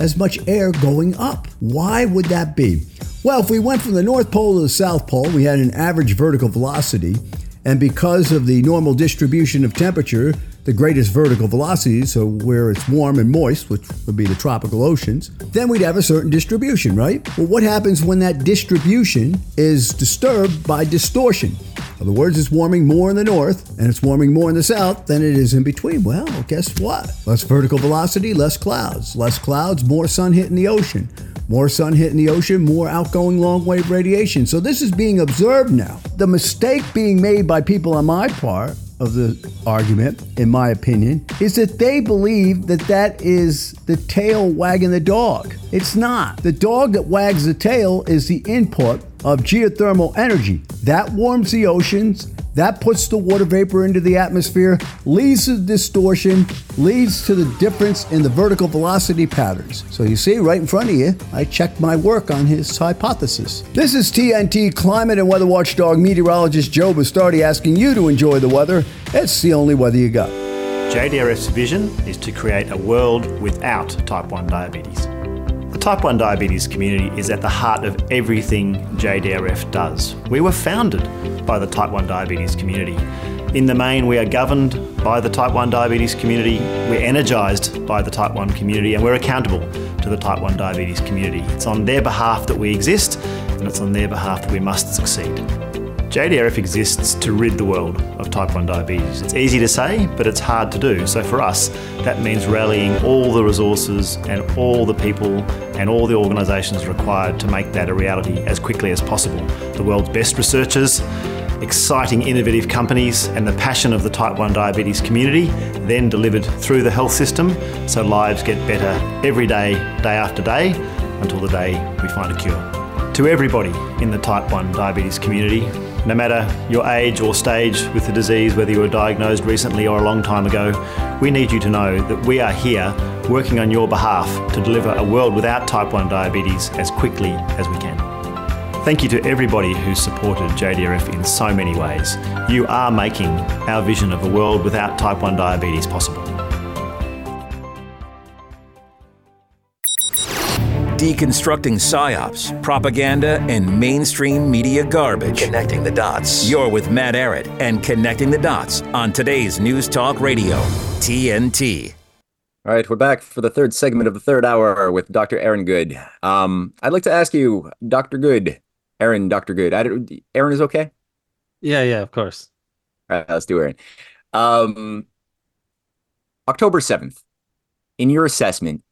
as much air going up. Why would that be? Well, if we went from the North Pole to the South Pole, we had an average vertical velocity, and because of the normal distribution of temperature, the greatest vertical velocities, so where it's warm and moist, which would be the tropical oceans, then we'd have a certain distribution, right? Well, what happens when that distribution is disturbed by distortion? In other words, it's warming more in the north and it's warming more in the south than it is in between. Well, guess what? Less vertical velocity, less clouds. Less clouds, more sun hitting the ocean. More sun hitting the ocean, more outgoing long wave radiation. So this is being observed now. The mistake being made by people on my part of the argument, in my opinion, is that they believe that that is the tail wagging the dog. It's not. The dog that wags the tail is the input of geothermal energy. That warms the oceans, that puts the water vapor into the atmosphere, leads to distortion, leads to the difference in the vertical velocity patterns. So you see, right in front of you, I checked my work on his hypothesis. This is TNT climate and weather watchdog meteorologist Joe Bastardi asking you to enjoy the weather. It's the only weather you got. JDRF's vision is to create a world without type 1 diabetes. Type 1 diabetes community is at the heart of everything JDRF does. We were founded by the type 1 diabetes community. In the main, we are governed by the type 1 diabetes community, we're energised by the type 1 community, and we're accountable to the type 1 diabetes community. It's on their behalf that we exist, and it's on their behalf that we must succeed. JDRF exists to rid the world of type 1 diabetes. It's easy to say, but it's hard to do. So for us, that means rallying all the resources and all the people and all the organisations required to make that a reality as quickly as possible. The world's best researchers, exciting innovative companies, and the passion of the type 1 diabetes community, then delivered through the health system so lives get better every day, day after day, until the day we find a cure. To everybody in the type 1 diabetes community, no matter your age or stage with the disease, whether you were diagnosed recently or a long time ago, we need you to know that we are here working on your behalf to deliver a world without type 1 diabetes as quickly as we can. Thank you to everybody who supported JDRF in so many ways. You are making our vision of a world without type 1 diabetes possible. Deconstructing psyops, propaganda, and mainstream media garbage. Connecting the dots. You're with Matt Ehret and Connecting the Dots on today's News Talk Radio, TNT. All right, we're back for the third segment of the third hour with Dr. Aaron Good. Um, I'd like to ask you, Dr. Good, Aaron, Dr. Good. I, Aaron is okay? Yeah, yeah, of course. All right, let's do Aaron. Um, October 7th, in your assessment,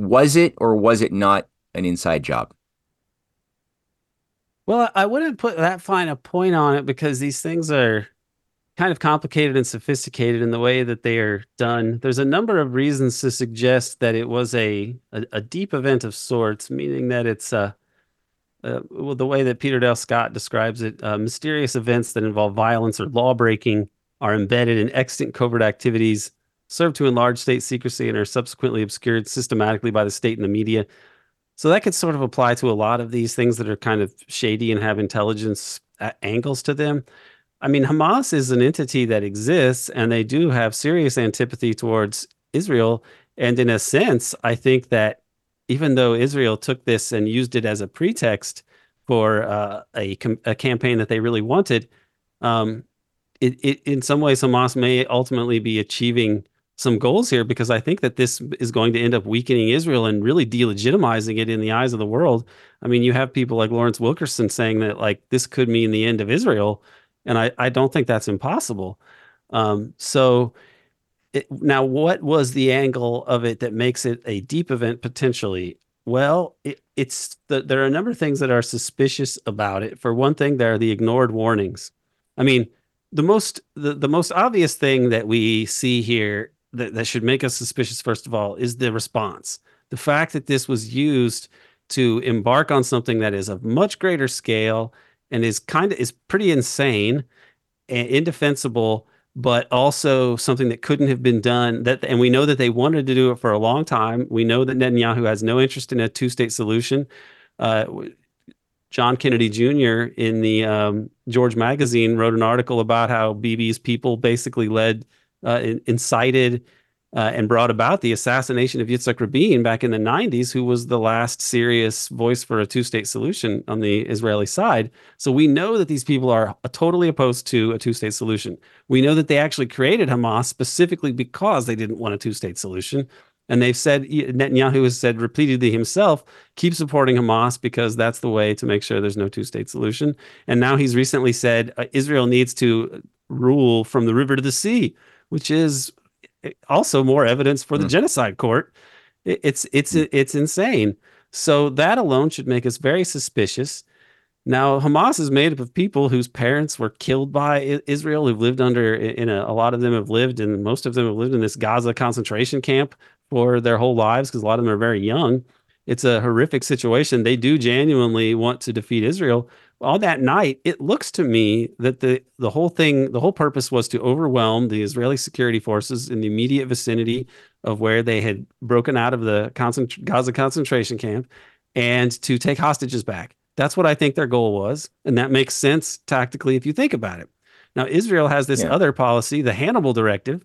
was it or was it not an inside job? Well, I wouldn't put that fine a point on it because these things are kind of complicated and sophisticated in the way that they are done. There's a number of reasons to suggest that it was a a, a deep event of sorts, meaning that it's uh, uh, well, the way that Peter Dale Scott describes it, uh, mysterious events that involve violence or law breaking are embedded in extant covert activities, serve to enlarge state secrecy, and are subsequently obscured systematically by the state and the media. So that could sort of apply to a lot of these things that are kind of shady and have intelligence angles to them. I mean, Hamas is an entity that exists, and they do have serious antipathy towards Israel. And in a sense, I think that even though Israel took this and used it as a pretext for uh, a, a campaign that they really wanted, um, it, it, in some ways, Hamas may ultimately be achieving some goals here because I think that this is going to end up weakening Israel and really delegitimizing it in the eyes of the world. I mean, you have people like Lawrence Wilkerson saying that like this could mean the end of Israel, and I, I don't think that's impossible. Um, so it, now, what was the angle of it that makes it a deep event potentially? Well, it, it's the, there are a number of things that are suspicious about it. For one thing, there are the ignored warnings. I mean, the most the, the most obvious thing that we see here that, that should make us suspicious, first of all, is the response. The fact that this was used to embark on something that is of much greater scale and is kind of is pretty insane and indefensible but also something that couldn't have been done that and we know that they wanted to do it for a long time we know that netanyahu has no interest in a two-state solution uh, john kennedy jr in the um, george magazine wrote an article about how bibi's people basically led uh, incited uh, and brought about the assassination of Yitzhak Rabin back in the 90s, who was the last serious voice for a two state solution on the Israeli side. So we know that these people are totally opposed to a two state solution. We know that they actually created Hamas specifically because they didn't want a two state solution. And they've said, Netanyahu has said repeatedly himself, keep supporting Hamas because that's the way to make sure there's no two state solution. And now he's recently said uh, Israel needs to rule from the river to the sea, which is also more evidence for the mm. genocide court. It's it's mm. it's insane. So that alone should make us very suspicious. Now, Hamas is made up of people whose parents were killed by Israel, who've lived under, in a, a lot of them have lived, and most of them have lived in this Gaza concentration camp for their whole lives because a lot of them are very young. It's a horrific situation. They do genuinely want to defeat Israel, on that night, it looks to me that the the whole thing, the whole purpose was to overwhelm the Israeli security forces in the immediate vicinity of where they had broken out of the concent- Gaza concentration camp, and to take hostages back. That's what I think their goal was, and that makes sense tactically if you think about it. Now, Israel has this yeah. other policy, the Hannibal Directive,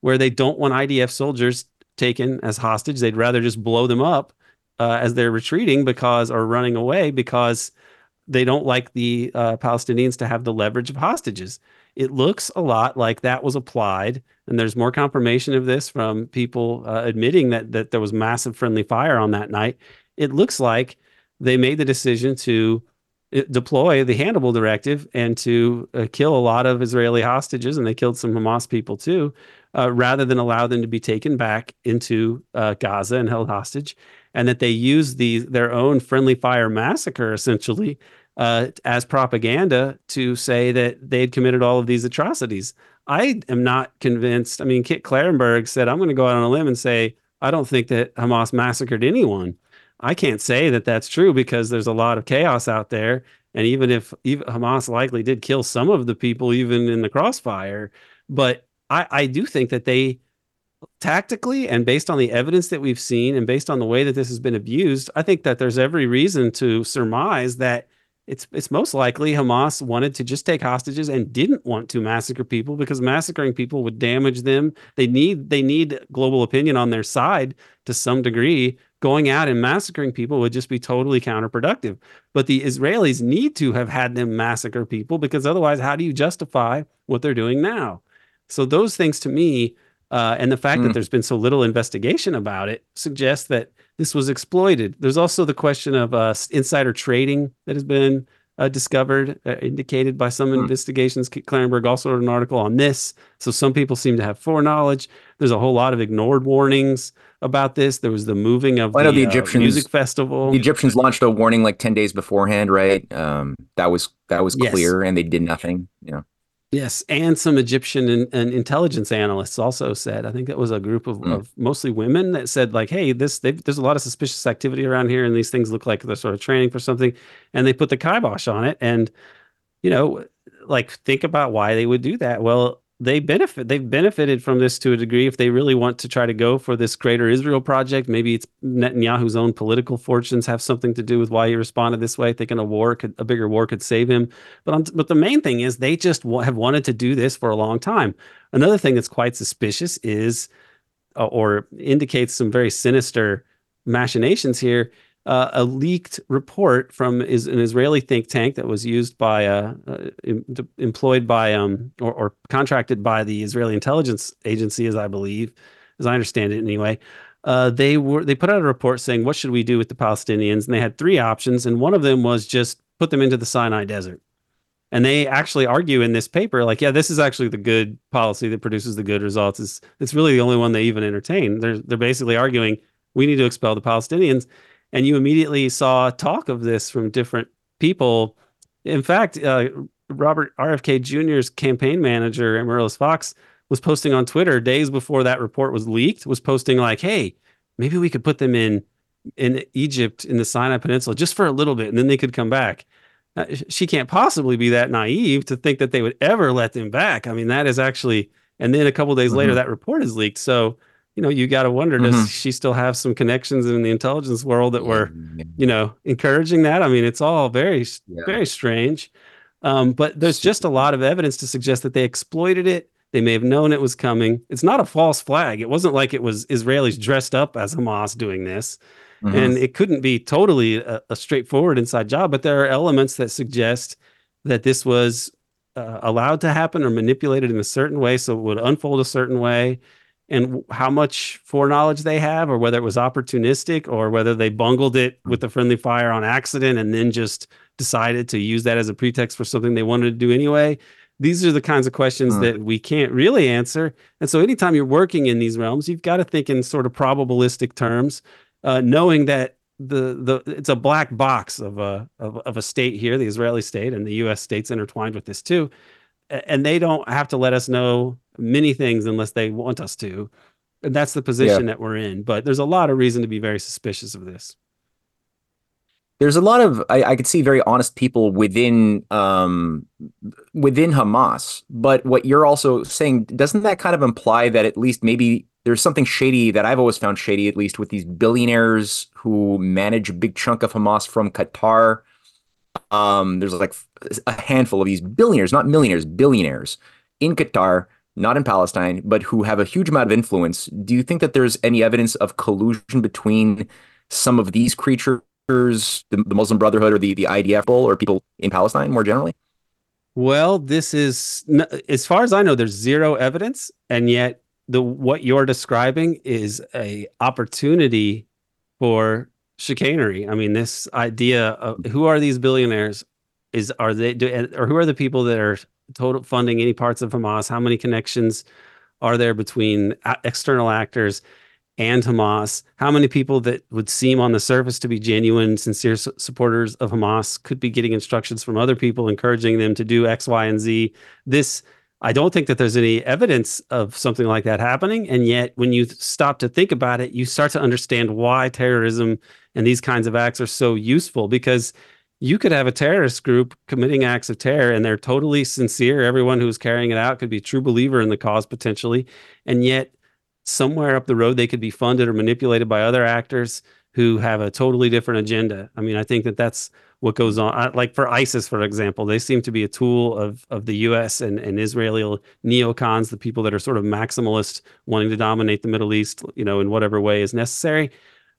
where they don't want IDF soldiers taken as hostage. They'd rather just blow them up uh, as they're retreating because or running away because they don't like the uh, Palestinians to have the leverage of hostages. It looks a lot like that was applied, and there's more confirmation of this from people uh, admitting that that there was massive friendly fire on that night. It looks like they made the decision to uh, deploy the Hannibal directive and to uh, kill a lot of Israeli hostages, and they killed some Hamas people too, uh, rather than allow them to be taken back into uh, Gaza and held hostage and that they use these their own friendly fire massacre essentially uh, as propaganda to say that they had committed all of these atrocities. I am not convinced. I mean, Kit Klarenberg said, "I'm going to go out on a limb and say I don't think that Hamas massacred anyone." I can't say that that's true because there's a lot of chaos out there, and even if even Hamas likely did kill some of the people, even in the crossfire, but I, I do think that they tactically and based on the evidence that we've seen and based on the way that this has been abused, I think that there's every reason to surmise that it's it's most likely Hamas wanted to just take hostages and didn't want to massacre people because massacring people would damage them. They need they need global opinion on their side to some degree. Going out and massacring people would just be totally counterproductive. But the Israelis need to have had them massacre people because otherwise, how do you justify what they're doing now? So those things to me, uh, and the fact mm. that there's been so little investigation about it, suggests that this was exploited. There's also the question of uh, insider trading that has been uh, discovered, uh, indicated by some hmm. investigations. Klarenberg also wrote an article on this. So some people seem to have foreknowledge. There's a whole lot of ignored warnings about this. There was the moving of the, the uh, Egyptians, music festival. The Egyptians launched a warning like ten days beforehand, right? Um, that was that was clear, yes. and they did nothing. You know. Yes, and some Egyptian and, and, intelligence analysts also said. I think it was a group of, mm. of mostly women that said, like, "Hey, this there's a lot of suspicious activity around here, and these things look like they're sort of training for something," and they put the kibosh on it. And you know, like, think about why they would do that. Well, they benefit they've benefited from this to a degree if they really want to try to go for this greater Israel project. Maybe it's Netanyahu's own political fortunes have something to do with why he responded this way thinking a war could a bigger war could save him. But but the main thing is they just have wanted to do this for a long time. Another thing that's quite suspicious is uh, or indicates some very sinister machinations here uh, a leaked report from is an Israeli think tank that was used by uh, uh, employed by um, or, or, contracted by the Israeli intelligence agency, as I believe, as I understand it anyway. Uh, they were they put out a report saying what should we do with the Palestinians, and they had three options, and one of them was just put them into the Sinai Desert. And they actually argue in this paper, like, yeah, this is actually the good policy that produces the good results. It's it's really the only one they even entertain. They're they're basically arguing we need to expel the Palestinians and you immediately saw talk of this from different people. In fact, uh, Robert RFK Jr.'s campaign manager, Amaryllis Fox, was posting on Twitter days before that report was leaked. Was posting like, "Hey, maybe we could put them in in Egypt in the Sinai Peninsula just for a little bit, and then they could come back." Uh, she can't possibly be that naive to think that they would ever let them back. I mean, that is actually. And then a couple days mm-hmm. later, that report is leaked. So you know, you got to wonder mm-hmm. does she still have some connections in the intelligence world that were, you know, encouraging that? I mean, it's all very, yeah. very strange. Um, but there's just a lot of evidence to suggest that they exploited it. They may have known it was coming. It's not a false flag. It wasn't like it was Israelis dressed up as Hamas doing this. Mm-hmm. And it couldn't be totally a, a, straightforward inside job, but there are elements that suggest that this was uh, allowed to happen or manipulated in a certain way so it would unfold a certain way and how much foreknowledge they have, or whether it was opportunistic, or whether they bungled it with the friendly fire on accident and then just decided to use that as a pretext for something they wanted to do anyway. These are the kinds of questions that we can't really answer. And so, anytime you're working in these realms, you've got to think in sort of probabilistic terms, uh, knowing that the the it's a black box of a of, of a state here, the Israeli state, and the U.S. states intertwined with this too and they don't have to let us know many things unless they want us to. And that's the position yeah. that we're in. But there's a lot of reason to be very suspicious of this. There's a lot of I, I could see very honest people within um, within Hamas, but what you're also saying doesn't that kind of imply that at least maybe there's something shady that I've always found shady, at least with these billionaires who manage a big chunk of Hamas from Qatar um, there's like a handful of these billionaires, not millionaires, billionaires in Qatar, not in Palestine, but who have a huge amount of influence. Do you think that there's any evidence of collusion between some of these creatures, the, the Muslim Brotherhood or the, the IDF or people in Palestine more generally? Well, this is, as far as I know, there's zero evidence, and yet the what you're describing is a opportunity for chicanery. I mean, this idea of who are these billionaires? Is are they do, or who are the people that are total funding any parts of Hamas? How many connections are there between external actors and Hamas? How many people that would seem on the surface to be genuine, sincere supporters of Hamas could be getting instructions from other people, encouraging them to do X, Y, and Z? This I don't think that there's any evidence of something like that happening. And yet, when you stop to think about it, you start to understand why terrorism and these kinds of acts are so useful because you could have a terrorist group committing acts of terror and they're totally sincere. Everyone who's carrying it out could be a true believer in the cause potentially. And yet, somewhere up the road, they could be funded or manipulated by other actors who have a totally different agenda. I mean, I think that that's what goes on. Uh, like for ISIS, for example, they seem to be a tool of of the U.S. and, and Israeli neocons, the people that are sort of maximalist, wanting to dominate the Middle East, you know, in whatever way is necessary.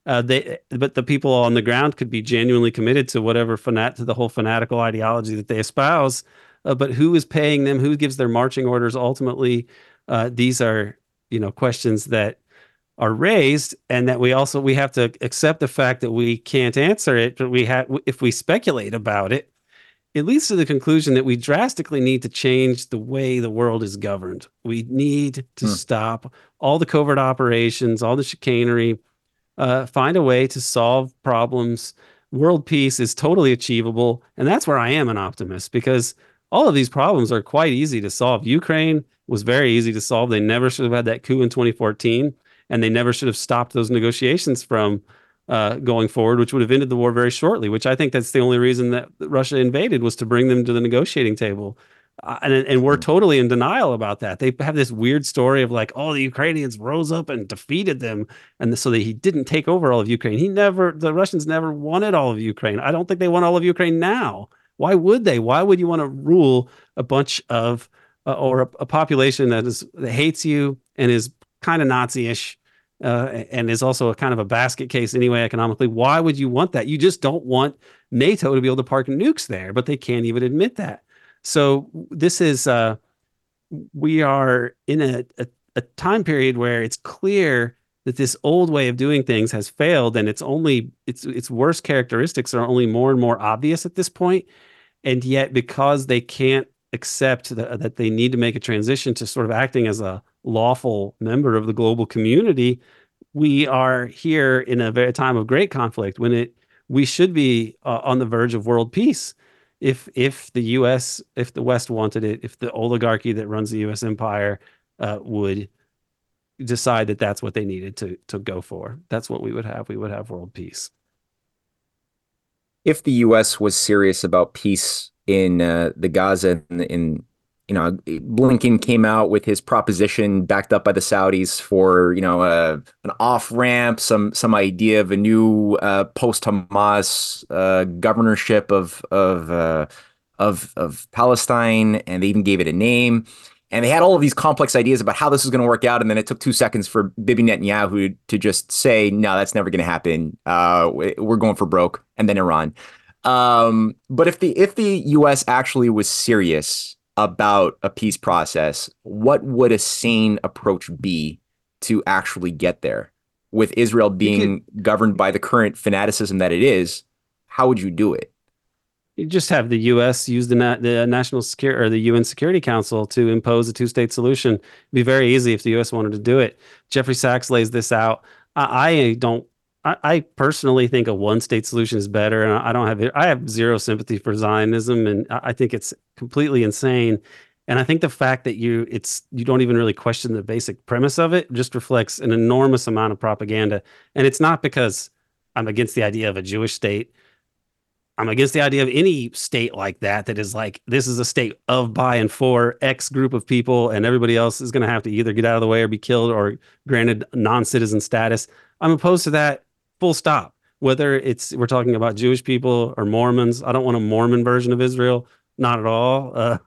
Uh, they, but the people on the ground could be genuinely committed to whatever fanat to the whole fanatical ideology that they espouse. Uh, but who is paying them? Who gives their marching orders? Ultimately, uh, these are you know questions that are raised and that we also we have to accept the fact that we can't answer it but we have if we speculate about it it leads to the conclusion that we drastically need to change the way the world is governed we need to hmm. stop all the covert operations all the chicanery uh, find a way to solve problems world peace is totally achievable and that's where i am an optimist because all of these problems are quite easy to solve ukraine was very easy to solve they never should have had that coup in 2014 and they never should have stopped those negotiations from uh, going forward, which would have ended the war very shortly. Which I think that's the only reason that Russia invaded was to bring them to the negotiating table. Uh, and and we're hmm. totally in denial about that. They have this weird story of like, oh, the Ukrainians rose up and defeated them, and so that he didn't take over all of Ukraine. He never, the Russians never wanted all of Ukraine. I don't think they want all of Ukraine now. Why would they? Why would you want to rule a bunch of uh, or a, a, population that is that hates you and is kind of Nazi-ish, uh, and is also a kind of a basket case anyway economically. Why would you want that? You just don't want NATO to be able to park nukes there, but they can't even admit that. So this is uh, we are in a, a, a time period where it's clear that this old way of doing things has failed, and it's only its its worst characteristics are only more and more obvious at this point. And yet, because they can't accept that, that they need to make a transition to sort of acting as a lawful member of the global community, we are here in a very time of great conflict when it we should be uh, on the verge of world peace. If if the U.S. if the West wanted it, if the oligarchy that runs the U.S. empire uh, would decide that that's what they needed to to go for, that's what we would have. We would have world peace. If the U.S. was serious about peace in uh, the Gaza in, in you know, Blinken came out with his proposition backed up by the Saudis for, you know, uh, an off ramp, some some idea of a new uh, post Hamas uh, governorship of of uh, of of Palestine, and they even gave it a name. And they had all of these complex ideas about how this was going to work out, and then it took two seconds for Bibi Netanyahu to just say, "No, that's never going to happen. Uh, we're going for broke," and then Iran. Um, but if the if the U.S. actually was serious about a peace process, what would a sane approach be to actually get there? With Israel being could, governed by the current fanaticism that it is, how would you do it? You just have the U.S. use the, na- the national security or the UN Security Council to impose a two-state solution. It'd be very easy if the U.S. wanted to do it. Jeffrey Sachs lays this out. I, I don't I, I personally think a one state solution is better. And I don't have I have zero sympathy for Zionism, and I think it's completely insane. And I think the fact that you it's you don't even really question the basic premise of it just reflects an enormous amount of propaganda. And it's not because I'm against the idea of a Jewish state. I'm against the idea of any state like that that is like this is a state of by and for X group of people, and everybody else is going to have to either get out of the way or be killed or granted non-citizen status. I'm opposed to that full stop. Whether it's we're talking about Jewish people or Mormons, I don't want a Mormon version of Israel, not at all, uh,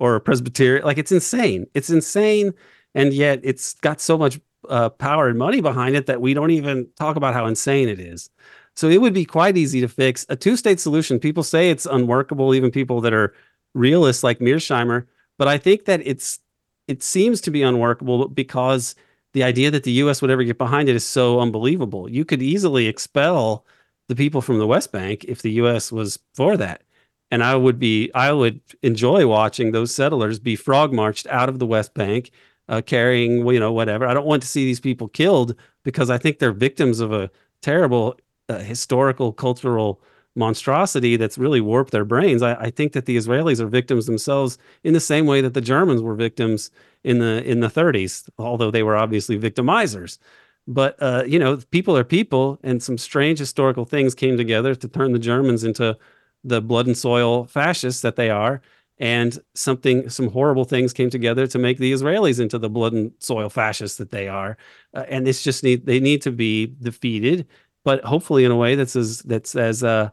or a Presbyterian. Like it's insane. It's insane, and yet it's got so much uh, power and money behind it that we don't even talk about how insane it is. So it would be quite easy to fix a two-state solution. People say it's unworkable, even people that are realists like Mearsheimer. But I think that it's it seems to be unworkable because the idea that the U.S. would ever get behind it is so unbelievable. You could easily expel the people from the West Bank if the U.S. was for that, and I would be I would enjoy watching those settlers be frog marched out of the West Bank, uh, carrying you know whatever. I don't want to see these people killed because I think they're victims of a terrible uh, historical cultural monstrosity that's really warped their brains. I, I, think that the Israelis are victims themselves in the same way that the Germans were victims in the in the 30s, although they were obviously victimizers. But uh, you know, people are people, and some strange historical things came together to turn the Germans into the blood and soil fascists that they are, and something some horrible things came together to make the Israelis into the blood and soil fascists that they are. Uh, and it's just need they need to be defeated, but hopefully in a way that's as that's as uh,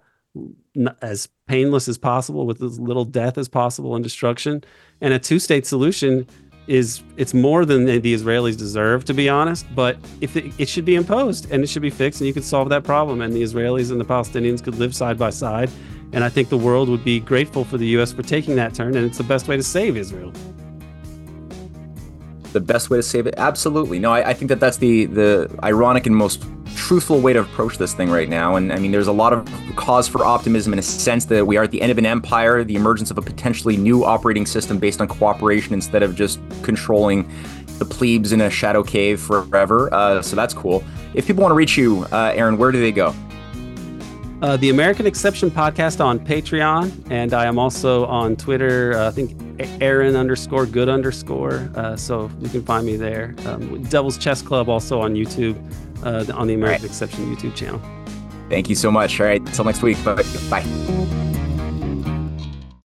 as painless as possible with as little death as possible and destruction. And a two-state solution is it's more than the, Israelis deserve, to be honest. But if it, it should be imposed and it should be fixed, and you could solve that problem, and the Israelis and the Palestinians could live side by side. And I think the world would be grateful for the U.S. for taking that turn, and it's the best way to save Israel the best way to save it? Absolutely. No, I, I, think that that's the the ironic and most truthful way to approach this thing right now. And I mean, there's a lot of cause for optimism in a sense that we are at the end of an empire, the emergence of a potentially new operating system based on cooperation instead of just controlling the plebes in a shadow cave forever. Uh, so that's cool. If people want to reach you, uh, Aaron, where do they go? Uh, the American Exception podcast on Patreon, and I am also on Twitter. Uh, I think Aaron underscore good underscore. Uh, so you can find me there. Um, Devil's Chess Club also on YouTube, uh, on the American right. Exception YouTube channel. Thank you so much. All right, until next week. Bye. Bye.